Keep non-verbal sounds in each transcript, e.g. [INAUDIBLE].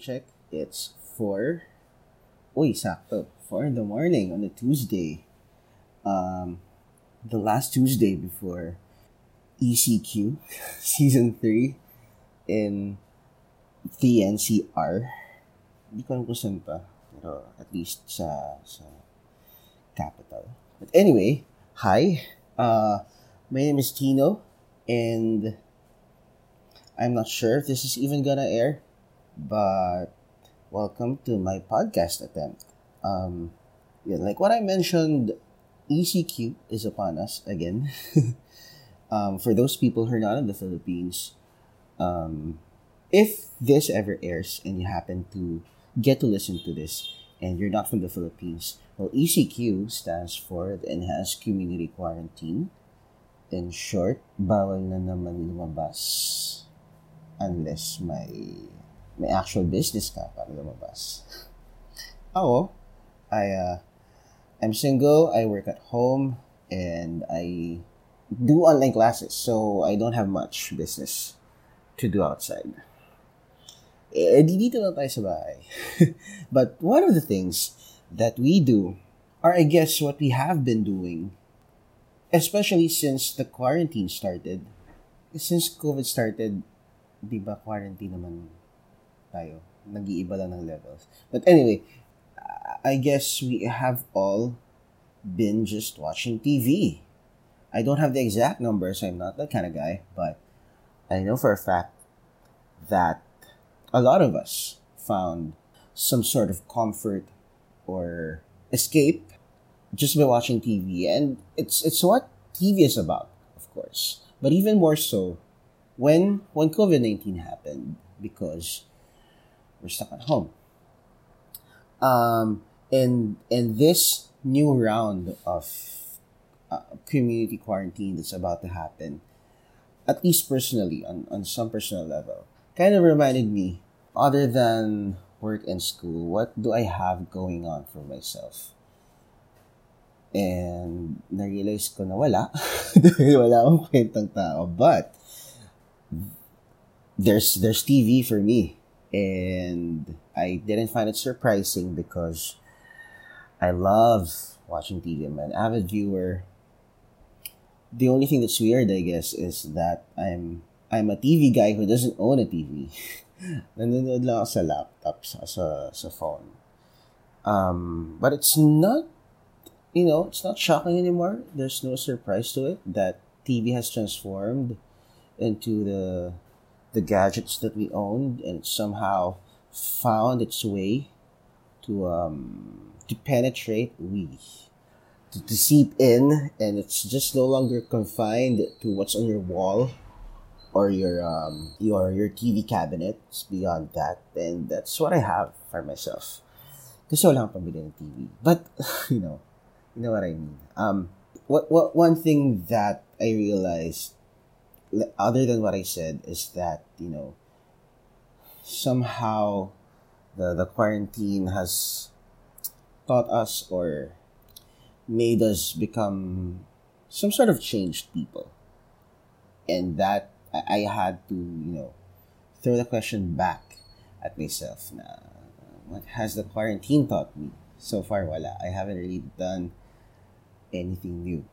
check. It's 4. Uy, sakto. 4 in the morning on a Tuesday. Um, the last Tuesday before ECQ [LAUGHS] Season 3 in the NCR. Hindi ko alam kung saan pa. Pero at least sa, sa capital. But anyway, hi. Uh, my name is Tino and I'm not sure if this is even gonna air, but welcome to my podcast attempt. Um, yeah, like what I mentioned, ECQ is upon us again. [LAUGHS] um, for those people who are not in the Philippines, um, if this ever airs and you happen to get to listen to this and you're not from the Philippines, well, ECQ stands for the Enhanced Community Quarantine. In short, bawal na naman lumabas unless may may actual business ka para lumabas. Ako, I uh, I'm single, I work at home, and I do online classes, so I don't have much business to do outside. Eh, di dito lang tayo sa bahay. [LAUGHS] but one of the things that we do, or I guess what we have been doing, especially since the quarantine started, since COVID started, di ba quarantine naman tayo? Nag-iiba lang ng levels. But anyway, I guess we have all been just watching TV. I don't have the exact numbers, I'm not that kind of guy, but I know for a fact that a lot of us found some sort of comfort or escape just by watching TV. And it's it's what TV is about, of course. But even more so when when COVID nineteen happened because we're stuck at home. Um, and and this new round of uh, community quarantine that's about to happen, at least personally, on, on some personal level, kind of reminded me, other than work and school, what do I have going on for myself? And na-realize ko na wala. [LAUGHS] Wala akong kwentang tao. But, there's, there's TV for me. And I didn't find it surprising because I love watching TV. I'm an avid viewer. The only thing that's weird, I guess, is that I'm I'm a TV guy who doesn't own a TV. [LAUGHS] Nanonood lang ako sa laptop, sa, sa, sa phone. Um, but it's not, you know, it's not shocking anymore. There's no surprise to it that TV has transformed into the the gadgets that we owned and somehow found its way to um to penetrate we to, to seep in and it's just no longer confined to what's on your wall or your um your your TV cabinet. It's beyond that, and that's what I have for myself. Kasi wala akong pambili ng TV. But, [LAUGHS] you know, you know what I mean. Um, what, what, one thing that I realized, other than what I said, is that, you know, somehow the, the quarantine has taught us or made us become some sort of changed people. And that I, I had to, you know, throw the question back at myself na what has the quarantine taught me? So far, wala. I haven't really done anything new.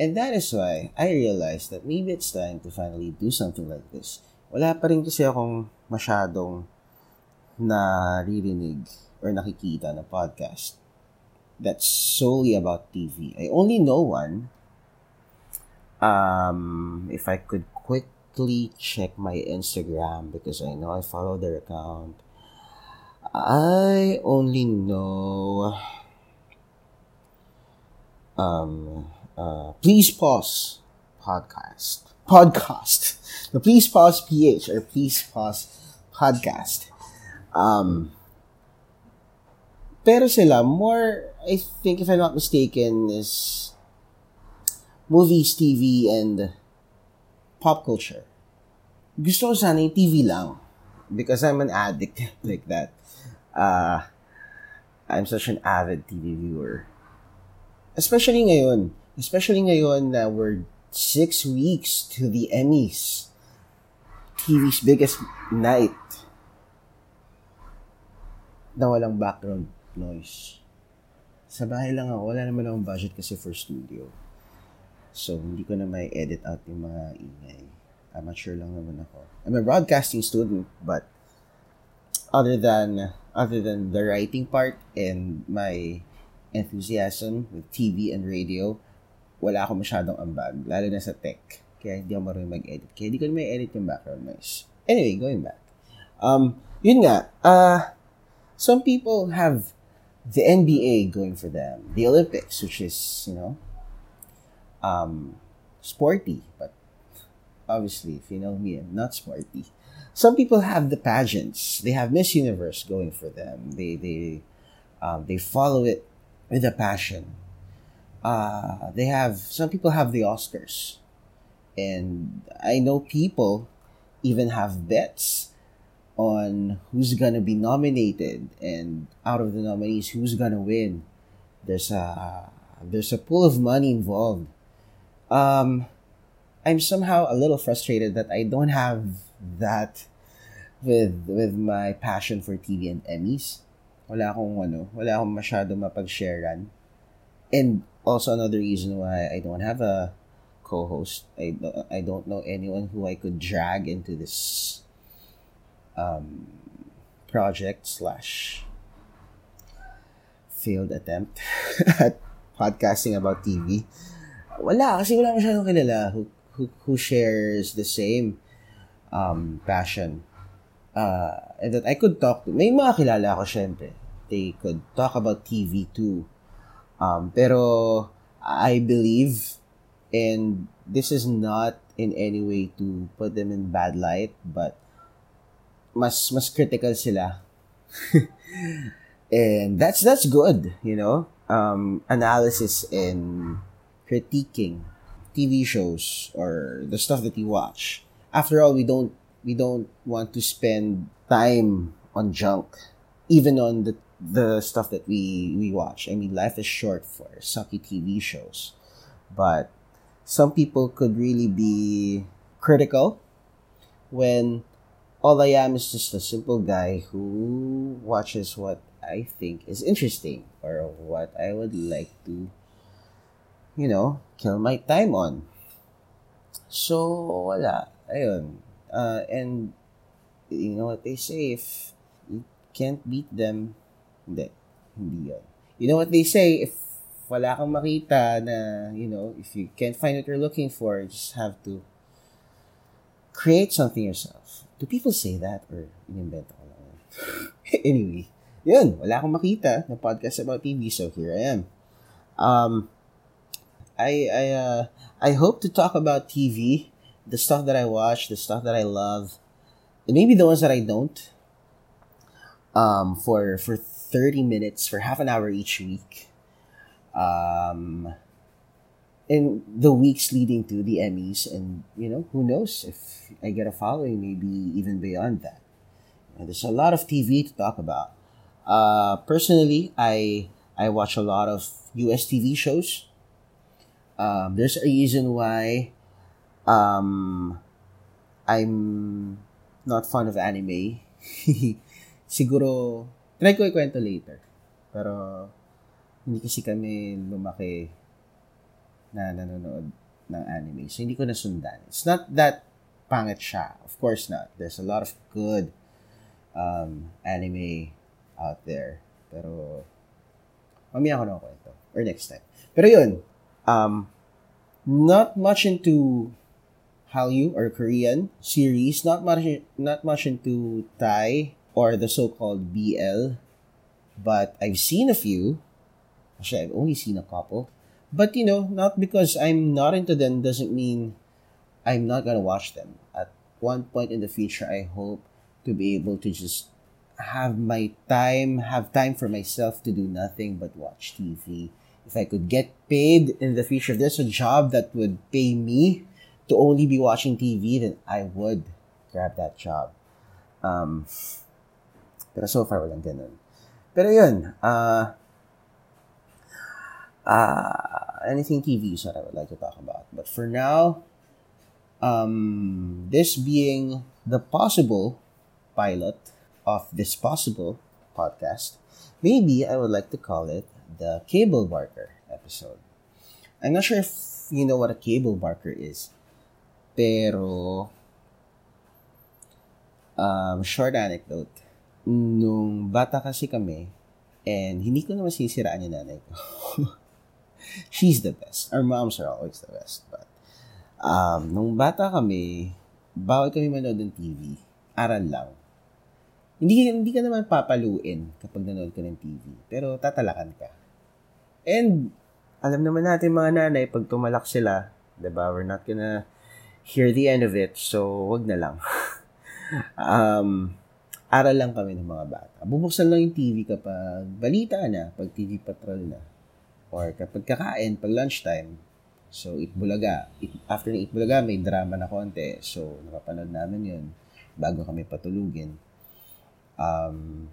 And that is why I realized that maybe it's time to finally do something like this. Wala pa rin kasi akong masyadong naririnig or nakikita na podcast that's solely about TV. I only know one. Um, if I could quickly check my Instagram because I know I follow their account. I only know um uh please pause podcast. Podcast. The please pause ph or please pause podcast. Um pero sila more i think if i'm not mistaken is movies tv and pop culture. Gusto ko sana yung tv lang because i'm an addict [LAUGHS] like that. Uh i'm such an avid tv viewer. Especially ngayon especially ngayon na we're six weeks to the Emmys. TV's biggest night. Na walang background noise. Sa bahay lang ako. Wala naman akong budget kasi for studio. So, hindi ko na may edit out yung mga ingay. Amateur lang naman ako. I'm a broadcasting student, but other than other than the writing part and my enthusiasm with TV and radio, wala ako masyadong ambag, lalo na sa tech. Kaya hindi ako marunong mag-edit. Kaya hindi ko na may edit yung background noise. Anyway, going back. Um, yun nga, uh, some people have the NBA going for them, the Olympics, which is, you know, um, sporty, but obviously, if you know me, I'm not sporty. Some people have the pageants. They have Miss Universe going for them. They they um, they follow it with a passion. Uh, they have some people have the Oscars, and I know people even have bets on who's gonna be nominated and out of the nominees who's gonna win. There's a there's a pool of money involved. Um, I'm somehow a little frustrated that I don't have that with with my passion for TV and Emmys. Wala akong ano, wala akong masyado mapag-sharean. And also another reason why I don't have a co-host. I don't, I don't know anyone who I could drag into this um, project slash failed attempt [LAUGHS] at podcasting about TV. Wala, kasi wala masyadong kilala who, who, who shares the same um, passion. Uh, and that I could talk to. May mga kilala ako, syempre. They could talk about TV too. Um, pero I believe, and this is not in any way to put them in bad light, but mas mas critical sila. [LAUGHS] and that's that's good, you know. Um, analysis and critiquing TV shows or the stuff that you watch. After all, we don't we don't want to spend time on junk, even on the the stuff that we we watch. I mean, life is short for sucky TV shows, but some people could really be critical when all I am is just a simple guy who watches what I think is interesting or what I would like to, you know, kill my time on. So, wala. Ayun. Uh, and, you know what they say, if you can't beat them, hindi. Hindi yun. You know what they say, if wala kang makita na, you know, if you can't find what you're looking for, you just have to create something yourself. Do people say that or inimbento ko lang? [LAUGHS] anyway, yun, wala akong makita na podcast about TV, so here I am. Um, I I uh, I hope to talk about TV, the stuff that I watch, the stuff that I love, and maybe the ones that I don't. Um, for for thirty minutes, for half an hour each week. Um, in the weeks leading to the Emmys, and you know who knows if I get a following, maybe even beyond that. And there's a lot of TV to talk about. Uh, personally, I I watch a lot of US TV shows. Um, there's a reason why um, I'm not fond of anime. [LAUGHS] Siguro, try ko ikwento later. Pero, hindi kasi kami lumaki na nanonood ng anime. So, hindi ko nasundan. It's not that pangit siya. Of course not. There's a lot of good um, anime out there. Pero, mamaya ako na kwento. Or next time. Pero yun, um, not much into Hallyu or Korean series, not much not much into Thai or the so-called BL, but I've seen a few. Actually, I've only seen a couple. But you know, not because I'm not into them doesn't mean I'm not gonna watch them. At one point in the future, I hope to be able to just have my time, have time for myself to do nothing but watch TV if I could get paid in the future, if there's a job that would pay me to only be watching TV, then I would grab that job. Um, pero so far, walang ganun. Pero yun, uh, uh, anything TV is what I would like to talk about. But for now, um, this being the possible pilot of this possible podcast, maybe I would like to call it the Cable Barker episode. I'm not sure if you know what a cable barker is. Pero, um, short anecdote. Nung bata kasi kami, and hindi ko naman sisiraan yung nanay ko. [LAUGHS] She's the best. Our moms are always the best. But, um, nung bata kami, bawal kami manood ng TV. Aral lang. Hindi, hindi ka naman papaluin kapag nanood ka ng TV. Pero tatalakan ka. And, alam naman natin mga nanay, pag tumalak sila, diba, we're not gonna hear the end of it, so wag na lang. [LAUGHS] um, aral lang kami ng mga bata. Bubuksan lang yung TV kapag balita na, pag TV patrol na. Or kapag kakain, pag lunchtime. So, Itbulaga. It, after ng Itbulaga, may drama na konti. So, nakapanood namin yun bago kami patulugin. Um,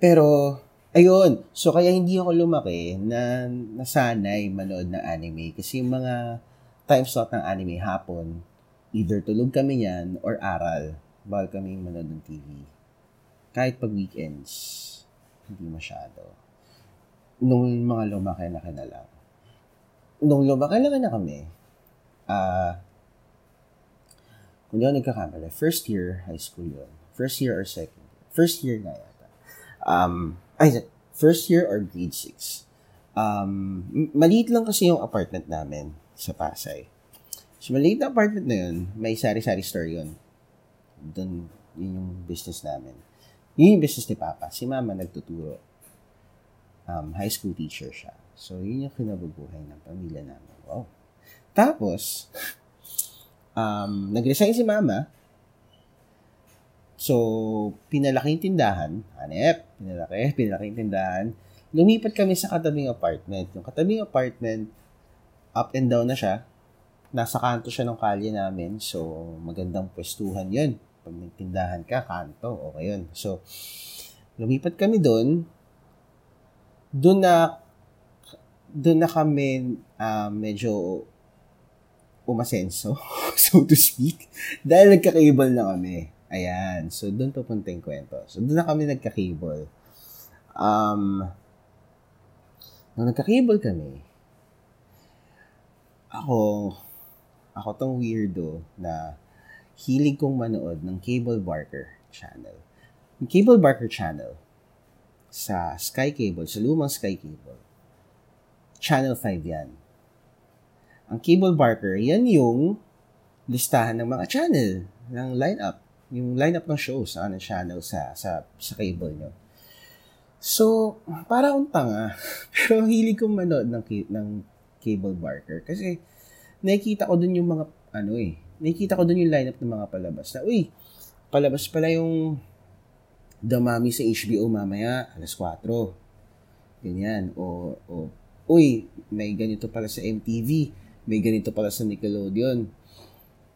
pero, Ayun. So, kaya hindi ako lumaki na nasanay manood ng anime. Kasi yung mga time slot ng anime hapon, either tulog kami yan or aral. Bawal kami manood ng TV. Kahit pag weekends, hindi masyado. Nung mga lumaki na na lang. Nung lumaki lang na kami, ah, uh, kung di ako nagkakamali, first year high school yun. First year or second year. First year na yata. Um, ay, first year or grade 6. Um, maliit lang kasi yung apartment namin sa Pasay. So, maliit na apartment na yun, may sari-sari store yun. Doon, yun yung business namin. Yun yung business ni Papa. Si Mama nagtuturo. Um, high school teacher siya. So, yun yung kinabubuhay ng pamilya namin. Wow. Tapos, um, nag-resign si Mama So, pinalaki yung tindahan. Hanep, pinalaki, pinalaki yung tindahan. Lumipat kami sa katabing apartment. Yung katabing apartment, up and down na siya. Nasa kanto siya ng kalye namin. So, magandang pwestuhan yun. Pag nagtindahan ka, kanto, okay yun. So, lumipat kami doon. Doon na, doon na kami uh, medyo umasenso, [LAUGHS] so to speak. Dahil nagka-cable na kami. Ayan. So, doon pupunta yung kwento. So, doon na kami nagka-cable. Um, nung nagka-cable kami, ako, ako tong weirdo na hilig kong manood ng Cable Barker channel. Yung Cable Barker channel sa Sky Cable, sa lumang Sky Cable, Channel 5 yan. Ang Cable Barker, yan yung listahan ng mga channel ng lineup yung lineup ng show sa ano channel sa sa sa cable nyo. So, para akong tanga. [LAUGHS] Pero hilig kong manood ng, ng cable barker. Kasi, nakikita ko dun yung mga, ano eh, nakikita ko dun yung lineup ng mga palabas. Na, uy, palabas pala yung The Mami sa HBO mamaya, alas 4. Ganyan. O, o, uy, may ganito pala sa MTV. May ganito pala sa Nickelodeon.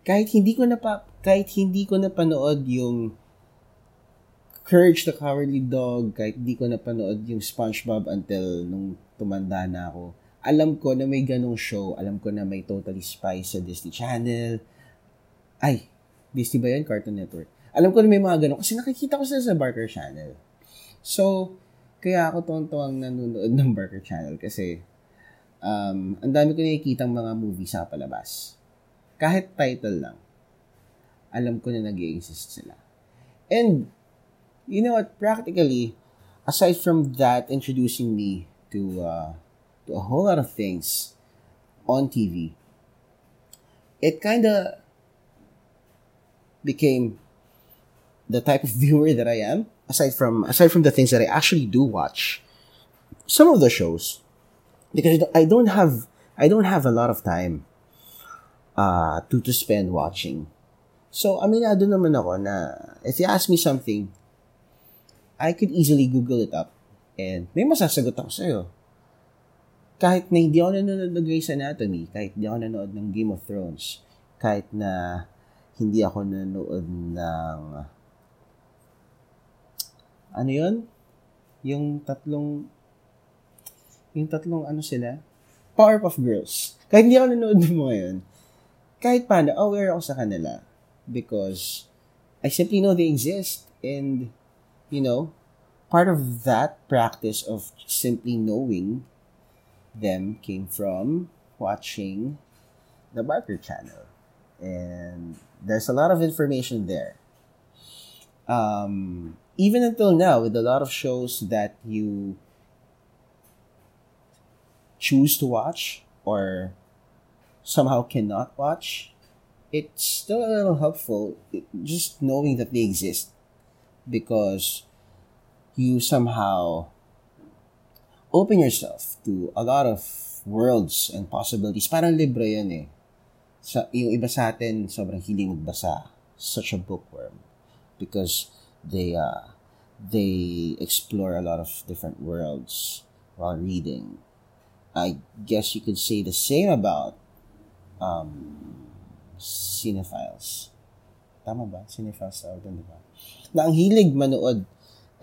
Kahit hindi ko na pa, kahit hindi ko napanood yung Courage the Cowardly Dog, kahit hindi ko napanood yung SpongeBob until nung tumanda na ako, alam ko na may ganong show. Alam ko na may Totally Spies sa Disney Channel. Ay, Disney ba yun? Cartoon Network. Alam ko na may mga ganong. Kasi nakikita ko sila sa Barker Channel. So, kaya ako tonto-ang nanonood ng Barker Channel kasi um, ang dami ko nakikita mga movie sa palabas. Kahit title lang alam ko na nag exist sila. And, you know what, practically, aside from that introducing me to, uh, to a whole lot of things on TV, it kind of became the type of [LAUGHS] viewer that I am. Aside from aside from the things that I actually do watch, some of the shows, because I don't have I don't have a lot of time uh, to to spend watching So, I mean, I ako na if you ask me something, I could easily Google it up and may masasagot ako sa'yo. Kahit na hindi ako nanonood ng Grey's Anatomy, kahit hindi ako nanonood ng Game of Thrones, kahit na hindi ako nanonood ng ano yon Yung tatlong Yung tatlong ano sila? Powerpuff Girls. Kahit hindi ako nanonood mo ngayon, kahit paano, aware ako sa kanila. Because I simply know they exist. And, you know, part of that practice of simply knowing them came from watching the Barker channel. And there's a lot of information there. Um, even until now, with a lot of shows that you choose to watch or somehow cannot watch, it's still a little helpful just knowing that they exist because you somehow open yourself to a lot of worlds and possibilities. Parang libro yun eh. Sa, yung iba sa atin, sobrang hiling magbasa. Such a bookworm. Because they, uh, they explore a lot of different worlds while reading. I guess you could say the same about um, cinephiles. Tama ba? Cinephiles tawag doon, di? Na ang hilig manood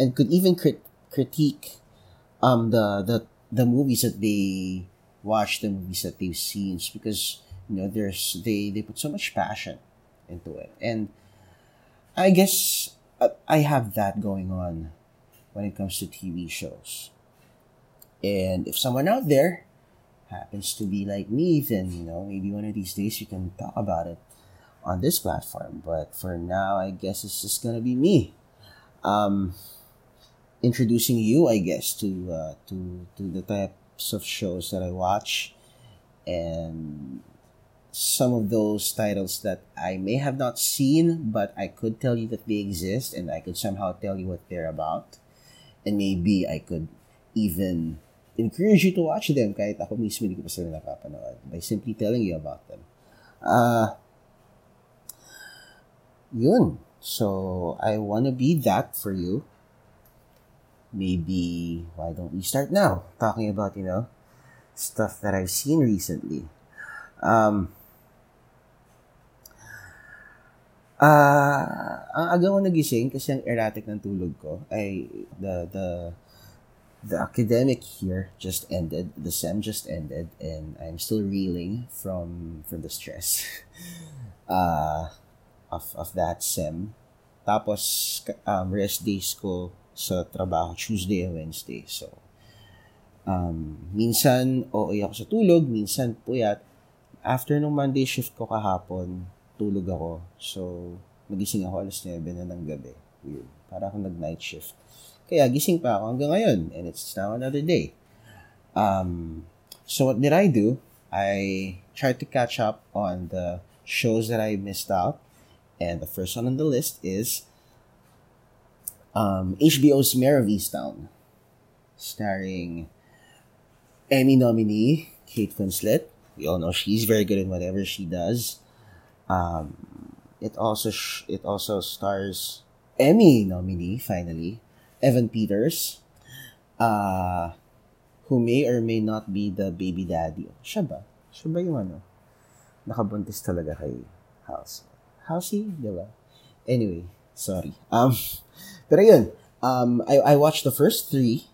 and could even crit- critique um, the, the, the movies that they watch, the movies that they've seen because, you know, there's, they, they put so much passion into it. And I guess uh, I have that going on when it comes to TV shows. And if someone out there happens to be like me, then, you know, maybe one of these days you can talk about it on this platform. But for now, I guess it's just gonna be me. Um, introducing you, I guess, to uh, to to the types of shows that I watch, and some of those titles that I may have not seen, but I could tell you that they exist, and I could somehow tell you what they're about, and maybe I could even encourage you to watch them kahit ako mismo hindi ko pa sila napapanood by simply telling you about them. Uh, yun. So, I want to be that for you. Maybe, why don't we start now? Talking about, you know, stuff that I've seen recently. Um, uh, ang aga ko nagising kasi ang erratic ng tulog ko ay the, the, the academic year just ended, the SEM just ended, and I'm still reeling from from the stress uh, [LAUGHS] of, of that SEM. Tapos, um, rest days ko sa trabaho, Tuesday and Wednesday. So, um, minsan, OA ako sa tulog, minsan puyat. After nung Monday shift ko kahapon, tulog ako. So, magising ako alas 9 na ng gabi. Weird. Para akong nag-night shift. Kaya gising pa ako hanggang ngayon and it's now another day. Um, so what did I do? I tried to catch up on the shows that I missed out. And the first one on the list is um, HBO's Mare of Easttown, starring Emmy nominee Kate Winslet. We all know she's very good in whatever she does. Um, it also sh- it also stars Emmy nominee finally Evan Peters, uh, who may or may not be the baby daddy. Siya ba? Siya ba yung ano? Nakabuntis talaga kay House. Halsey, di ba? Anyway, sorry. Um, [LAUGHS] pero yun, um, I, I watched the first three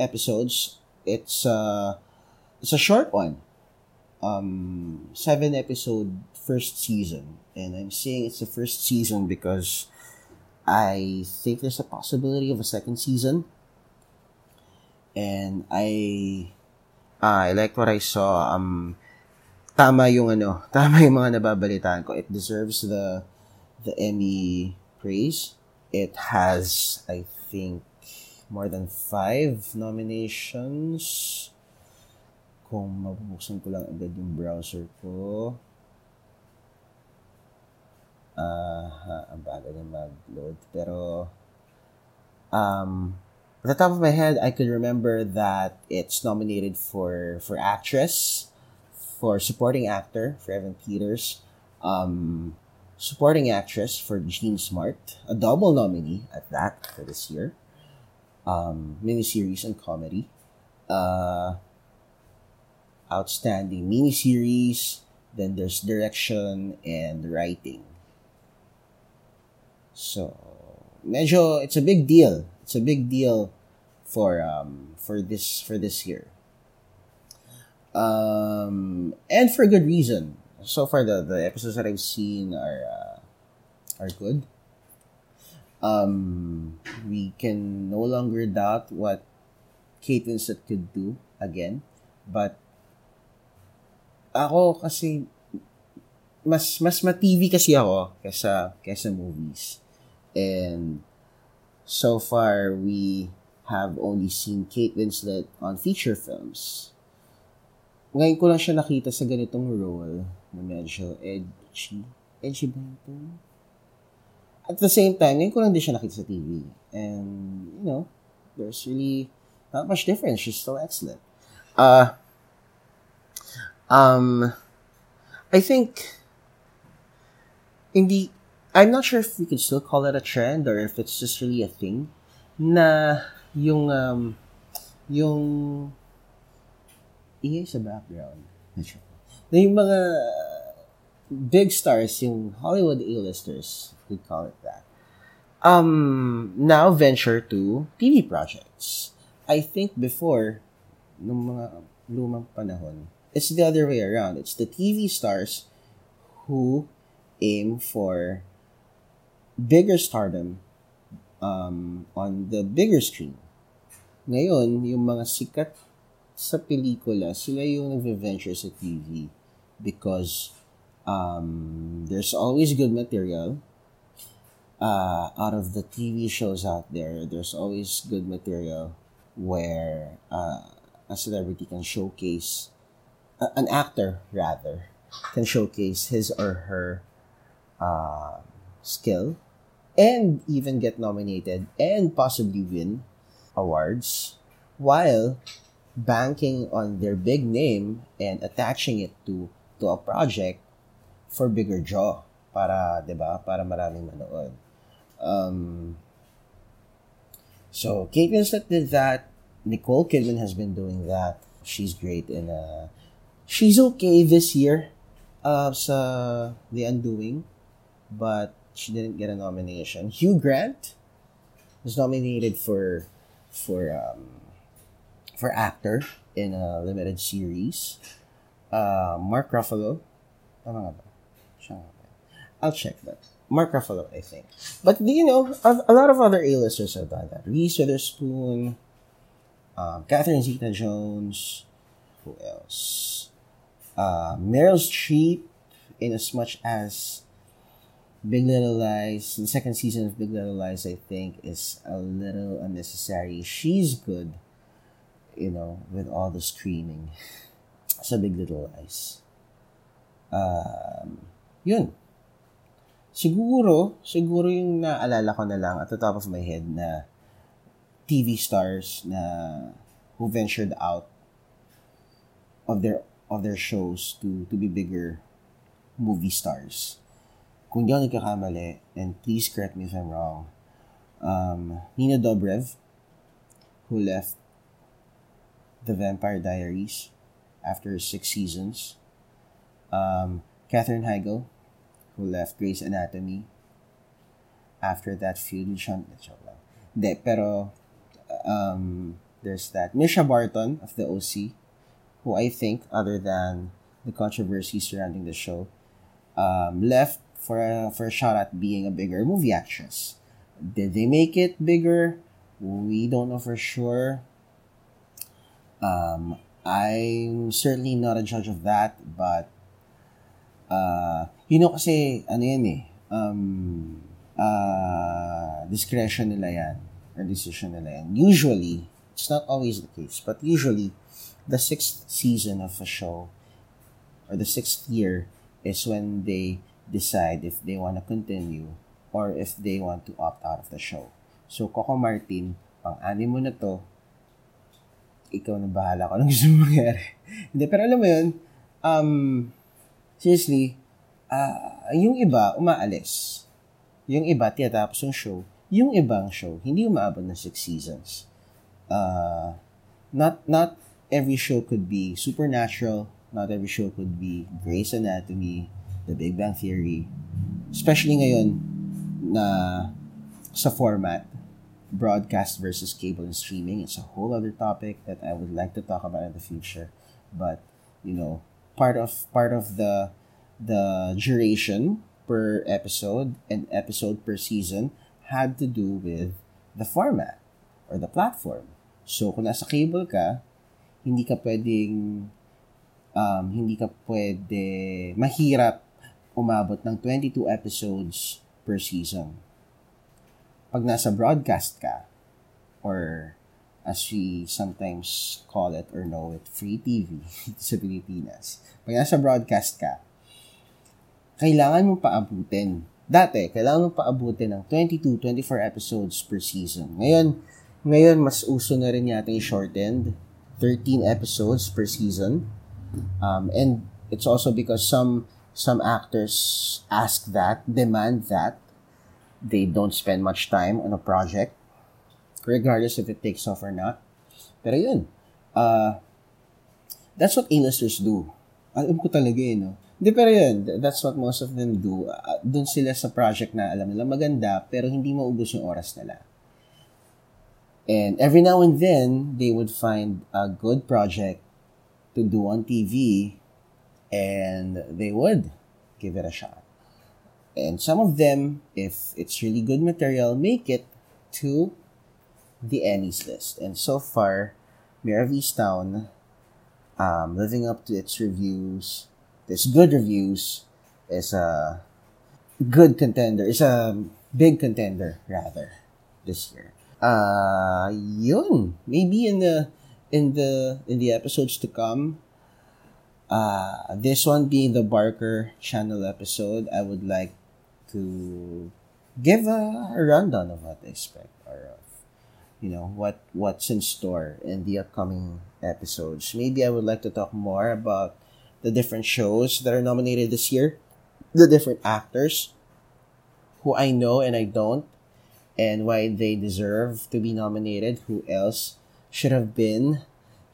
episodes. It's, uh, it's a short one. Um, seven episode first season. And I'm saying it's the first season because I think there's a possibility of a second season. And I uh, I like what I saw. Um tama yung ano, [LAUGHS] tama yung mga nababalitaan ko. It deserves the the Emmy praise. It has I think more than five nominations. Kung mabubuksan ko lang agad yung browser ko. uh, ang bagal na mag-load. Pero, um, at the top of my head, I could remember that it's nominated for, for actress, for supporting actor, for Evan Peters, um, supporting actress for Jean Smart, a double nominee at that for this year, um, miniseries and comedy, uh, outstanding miniseries, then there's direction and writing. So, medyo, it's a big deal. It's a big deal for um for this for this year. Um, and for a good reason. So far, the, the episodes that I've seen are uh, are good. Um, we can no longer doubt what Kate Winslet could do again, but ako kasi mas mas ma-TV kasi ako kaysa kaysa movies. And so far we have only seen Kate Winslet on feature films. Ngayon ko lang siya nakita sa ganitong role na medyo edgy. Edgy ba ito? At the same time, ngayon ko lang din siya nakita sa TV. And, you know, there's really not much difference. She's still excellent. Uh, um, I think, hindi, I'm not sure if we could still call it a trend or if it's just really a thing na yung, um, yung ingay sa background. Na yung mga big stars, yung Hollywood A-listers, could call it that, um, now venture to TV projects. I think before, nung mga lumang panahon, it's the other way around. It's the TV stars who aim for bigger stardom um, on the bigger screen. Ngayon, yung mga sikat sa pelikula, sila yung nag-venture sa TV because um, there's always good material uh, out of the TV shows out there. There's always good material where uh, a celebrity can showcase, an actor rather, can showcase his or her uh, skill and even get nominated and possibly win awards while banking on their big name and attaching it to to a project for bigger draw para 'di ba para maraming manood. Um so Kate Winslet did that. Nicole Kidman has been doing that. She's great in uh she's okay this year uh sa The Undoing but she didn't get a nomination Hugh Grant was nominated for for um for actor in a limited series. Uh, Mark Ruffalo. I'll check that. Mark Ruffalo, I think. But, you know, a, a lot of other A-listers have done that. Reese Witherspoon, um, Catherine Zeta-Jones, who else? Uh, Meryl Streep, in as much as Big Little Lies, the second season of Big Little Lies, I think, is a little unnecessary. She's good you know, with all the screaming [LAUGHS] sa Big Little Lies. Um, yun. Siguro, siguro yung naalala ko na lang at the top of my head na TV stars na who ventured out of their of their shows to to be bigger movie stars. Kung di ako and please correct me if I'm wrong, um, Nina Dobrev, who left The Vampire Diaries after six seasons. Um, Katherine Heigl, who left Grey's Anatomy after that feud with Sean. De, pero um, there's that. Mischa Barton of the OC, who I think, other than the controversy surrounding the show, um, left for a, for a shot at being a bigger movie actress. Did they make it bigger? We don't know for sure. Um, I'm certainly not a judge of that, but uh, you know kasi ano yan eh, um, uh, discretion nila yan or decision nila yan. Usually, it's not always the case, but usually, the sixth season of a show or the sixth year is when they decide if they want to continue or if they want to opt out of the show. So, Coco Martin, pang-anim mo na to, ikaw na bahala kung [LAUGHS] gusto mo mangyari. Hindi, pero alam mo yun, um, seriously, uh, yung iba, umaalis. Yung iba, tiyatapos yung show. Yung ibang show, hindi umaabot ng six seasons. Uh, not, not every show could be Supernatural. Not every show could be Grey's Anatomy, The Big Bang Theory. Especially ngayon na sa format broadcast versus cable and streaming. It's a whole other topic that I would like to talk about in the future. But you know, part of part of the the duration per episode and episode per season had to do with the format or the platform. So kung nasa cable ka, hindi ka pwedeng um, hindi ka pwede mahirap umabot ng 22 episodes per season. Pag nasa broadcast ka, or as we sometimes call it or know it, free TV [LAUGHS] sa Pilipinas. Pag nasa broadcast ka, kailangan mong paabutin. Dati, kailangan mong paabutin ng 22, 24 episodes per season. Ngayon, ngayon mas uso na rin yata yung shortened 13 episodes per season. Um, and it's also because some some actors ask that, demand that. They don't spend much time on a project, regardless if it takes off or not. Pero yun, uh, that's what A-listers do. Alam ko talaga eh, no? Hindi, pero yun, that's what most of them do. Uh, Doon sila sa project na alam nila maganda, pero hindi maubos yung oras nila. And every now and then, they would find a good project to do on TV, and they would give it a shot. And some of them, if it's really good material, make it to the Annie's list. And so far, Mare of Easttown, um, living up to its reviews, its good reviews, is a good contender. Is a big contender rather this year. Uh, yun. Maybe in the in the in the episodes to come. Uh, this one being the Barker channel episode, I would like to give a, a rundown of what I expect or of you know what what's in store in the upcoming episodes. Maybe I would like to talk more about the different shows that are nominated this year, the different actors who I know and I don't, and why they deserve to be nominated. Who else should have been,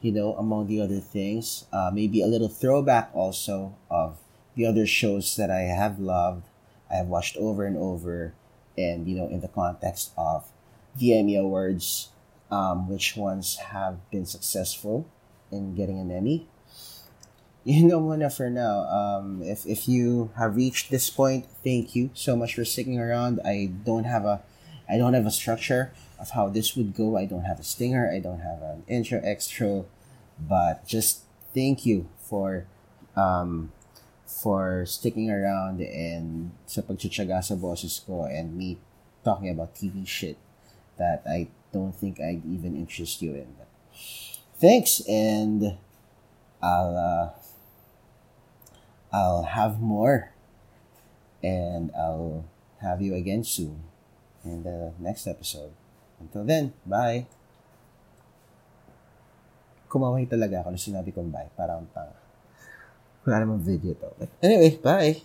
you know, among the other things. Uh, maybe a little throwback also of the other shows that I have loved, I have watched over and over, and you know, in the context of the Emmy Awards, um, which ones have been successful in getting an Emmy. You know, Mona, for now. Um, if if you have reached this point, thank you so much for sticking around. I don't have a, I don't have a structure of how this would go. I don't have a stinger. I don't have an intro extra, but just thank you for, um, for sticking around and sa pagtsatsaga sa boses ko and me talking about TV shit that I don't think I'd even interest you in. But thanks, and I'll uh, I'll have more, and I'll have you again soon in the next episode. Until then, bye. Kumaway talaga ako nung sinabi kong bye. Para akong tanga. Wala namang video to. Anyway, bye.